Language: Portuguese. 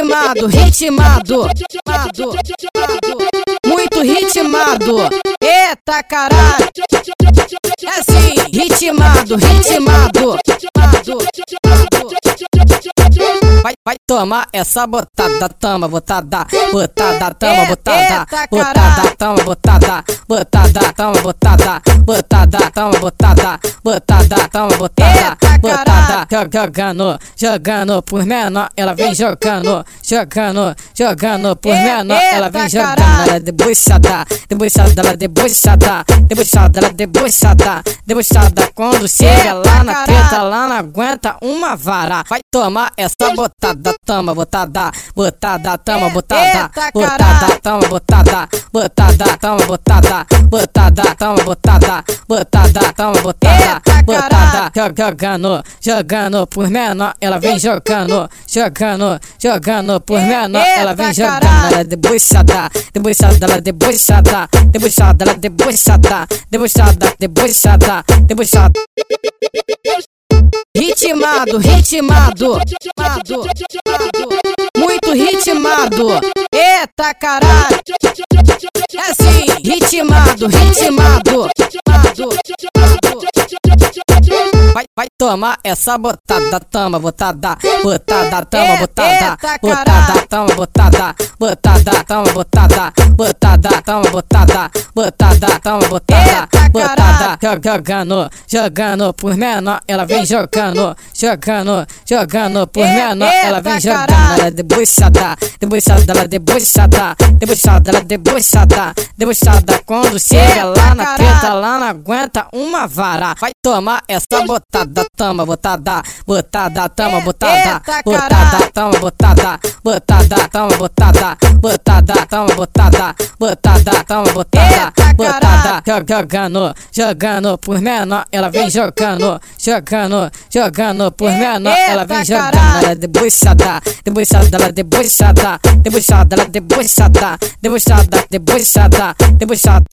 ritmado, ritmado, ritmado, muito ritmado. Eita caralho, é assim, ritmado, ritmado, tomar essa botada, tama, botada, botada, tama, botada, botada, tama, botada, botada, tama, botada, botada, tama, botada, botada, tama, botada, botada, jogando, jogando por menor, ela vem jogando, jogando, jogando por menor, ela vem jogando, ela é debochada, debochada, ela é debochada, debochada, ela é debochada, debochada, quando chega lá na treta, lá não aguenta uma vara, vai tomar essa botada, tama, botada, botada, tama, botada, botada, tama, botada, botada, tama, botada, botada, tama, botada, botada, tama, botada, botada, jogando, jogando por menor, ela vem jogando, jogando, jogando por menor, ela vem jogando, ela é debochada, debochada, ela é debochada, debochada, ela é debochada, debochada, debochada, debochada. Ritmado, ritmado, ritmado, muito ritmado. Eita caralho, é assim, ritmado, ritmado, ritmado. Vai, vai tomar essa botada, tama, botada, botada, tama, botada, botada, tama, botada, botada, tama, botada, botada, tama, botada, botada, tama, botada, botada, jogando, jogando por menor, ela vem jogando, jogando, jogando por menor, ela vem jogando, ela é debochada, debochada, ela é debochada, debochada, ela debochada, debochada, quando chega lá na treta, lá não aguenta uma vara, vai tomar essa botada, tama, botada, botada, tama, botada, botada, tama, botada, botada, tama, botada, botada, tama, botada, botada, tama, botada, botada, jogando, jogando por menor, ela vem jogando, jogando, jogando por menor, ela vem jogando, ela é debochada, debochada, ela é debochada, debochada, ela é debochada, debochada, debochada, debochada.